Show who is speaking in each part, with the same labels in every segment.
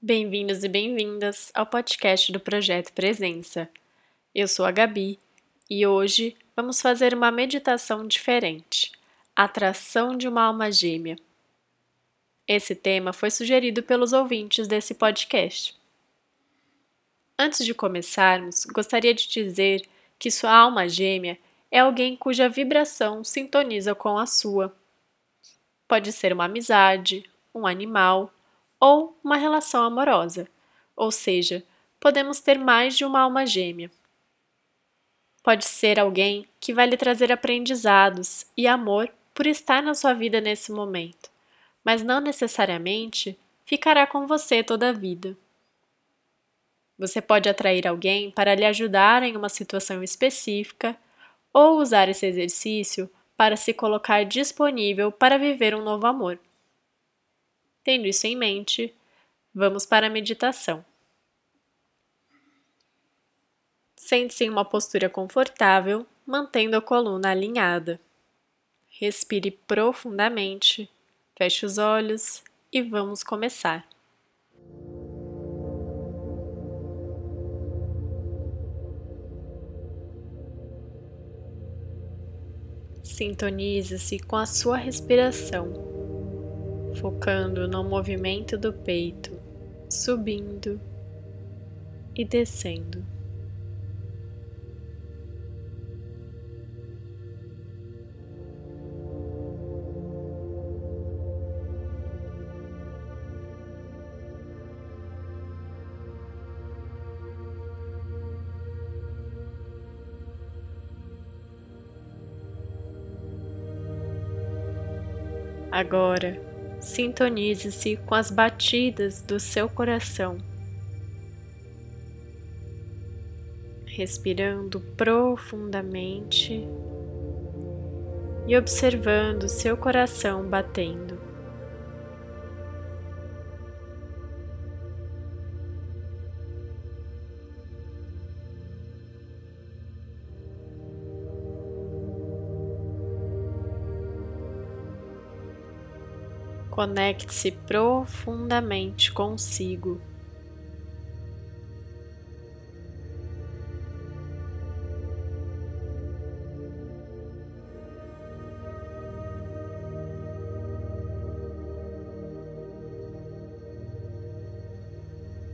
Speaker 1: Bem-vindos e bem-vindas ao podcast do Projeto Presença. Eu sou a Gabi e hoje vamos fazer uma meditação diferente: Atração de uma Alma Gêmea. Esse tema foi sugerido pelos ouvintes desse podcast. Antes de começarmos, gostaria de dizer que sua alma gêmea é alguém cuja vibração sintoniza com a sua. Pode ser uma amizade, um animal ou uma relação amorosa, ou seja, podemos ter mais de uma alma gêmea. Pode ser alguém que vai lhe trazer aprendizados e amor por estar na sua vida nesse momento, mas não necessariamente ficará com você toda a vida. Você pode atrair alguém para lhe ajudar em uma situação específica ou usar esse exercício para se colocar disponível para viver um novo amor. Tendo isso em mente, vamos para a meditação. Sente-se em uma postura confortável, mantendo a coluna alinhada. Respire profundamente, feche os olhos e vamos começar. Sintonize-se com a sua respiração focando no movimento do peito, subindo e descendo. Agora, Sintonize-se com as batidas do seu coração, respirando profundamente e observando seu coração batendo. Conecte-se profundamente consigo.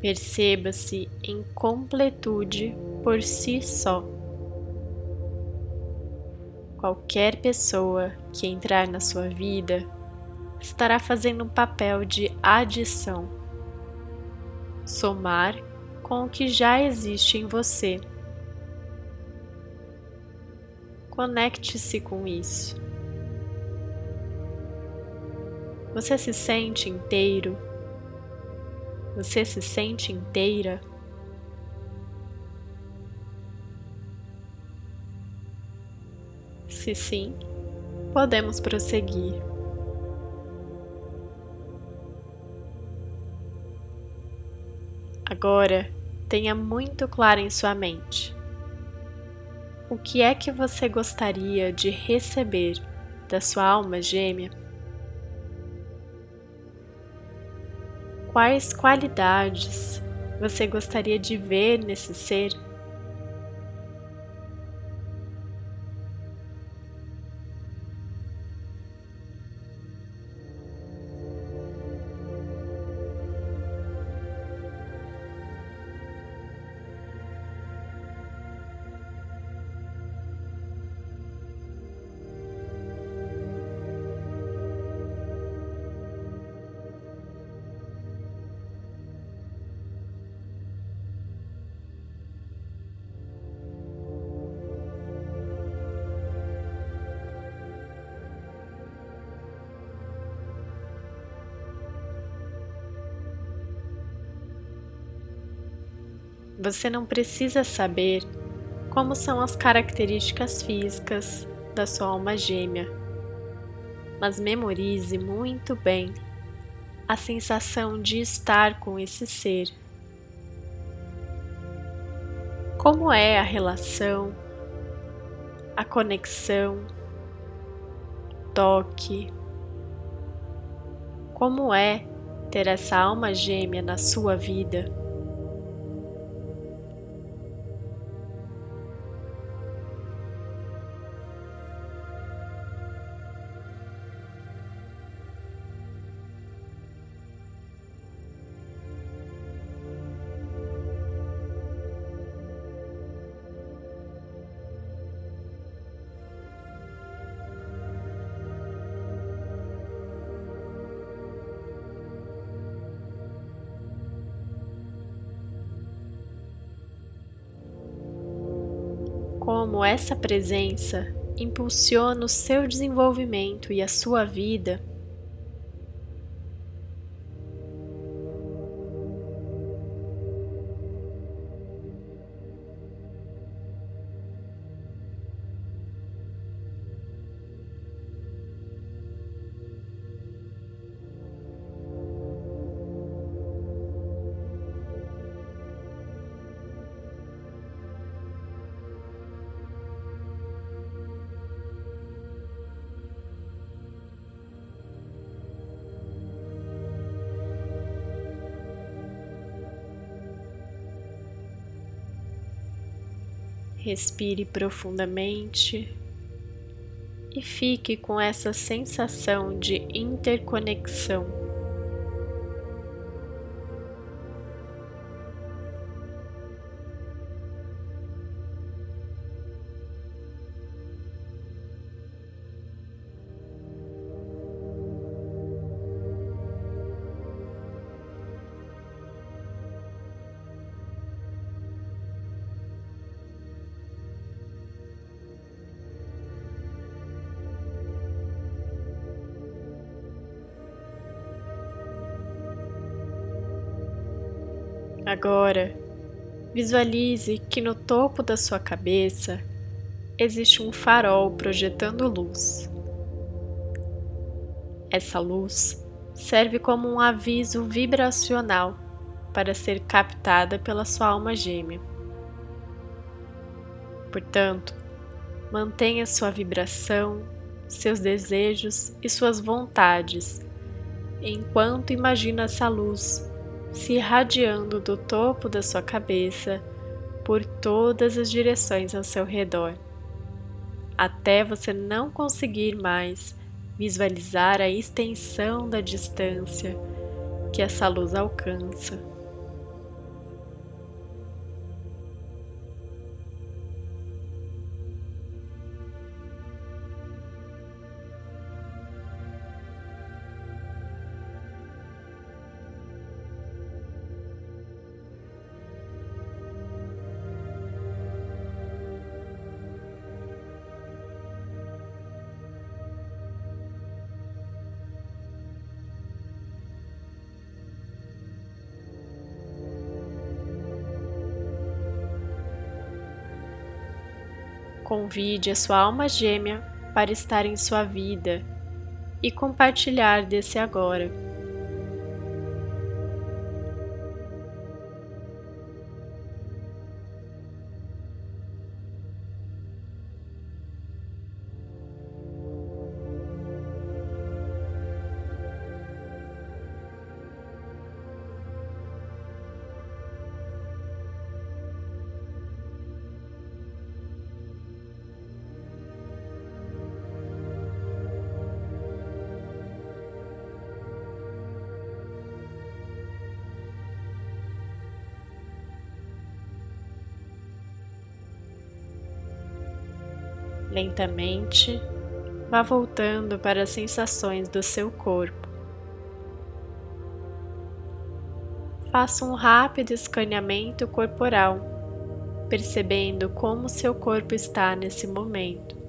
Speaker 1: Perceba-se em completude por si só. Qualquer pessoa que entrar na sua vida estará fazendo um papel de adição, somar com o que já existe em você. Conecte-se com isso. Você se sente inteiro? Você se sente inteira? Se sim, podemos prosseguir. Agora, tenha muito claro em sua mente o que é que você gostaria de receber da sua alma gêmea? Quais qualidades você gostaria de ver nesse ser? Você não precisa saber como são as características físicas da sua alma gêmea, mas memorize muito bem a sensação de estar com esse ser. Como é a relação, a conexão, toque, como é ter essa alma gêmea na sua vida? Como essa presença impulsiona o seu desenvolvimento e a sua vida Respire profundamente e fique com essa sensação de interconexão. Agora, visualize que no topo da sua cabeça existe um farol projetando luz. Essa luz serve como um aviso vibracional para ser captada pela sua alma gêmea. Portanto, mantenha sua vibração, seus desejos e suas vontades enquanto imagina essa luz se irradiando do topo da sua cabeça por todas as direções ao seu redor, até você não conseguir mais visualizar a extensão da distância que essa luz alcança. Convide a sua alma gêmea para estar em sua vida e compartilhar desse agora. Lentamente, vá voltando para as sensações do seu corpo. Faça um rápido escaneamento corporal, percebendo como seu corpo está nesse momento.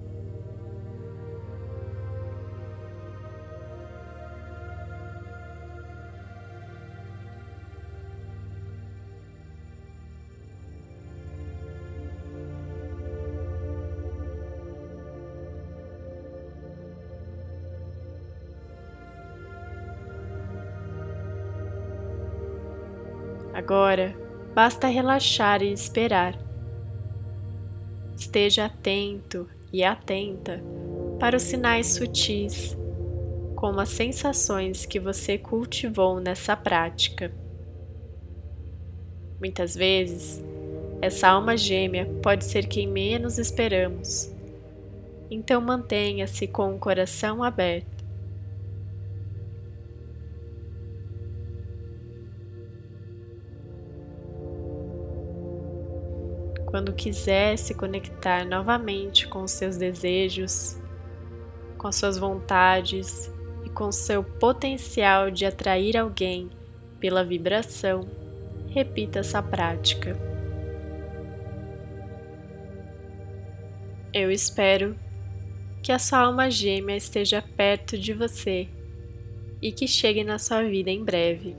Speaker 1: Agora basta relaxar e esperar. Esteja atento e atenta para os sinais sutis, com as sensações que você cultivou nessa prática. Muitas vezes, essa alma gêmea pode ser quem menos esperamos. Então mantenha-se com o coração aberto. Quando quiser se conectar novamente com os seus desejos, com suas vontades e com seu potencial de atrair alguém pela vibração, repita essa prática. Eu espero que a sua alma gêmea esteja perto de você e que chegue na sua vida em breve.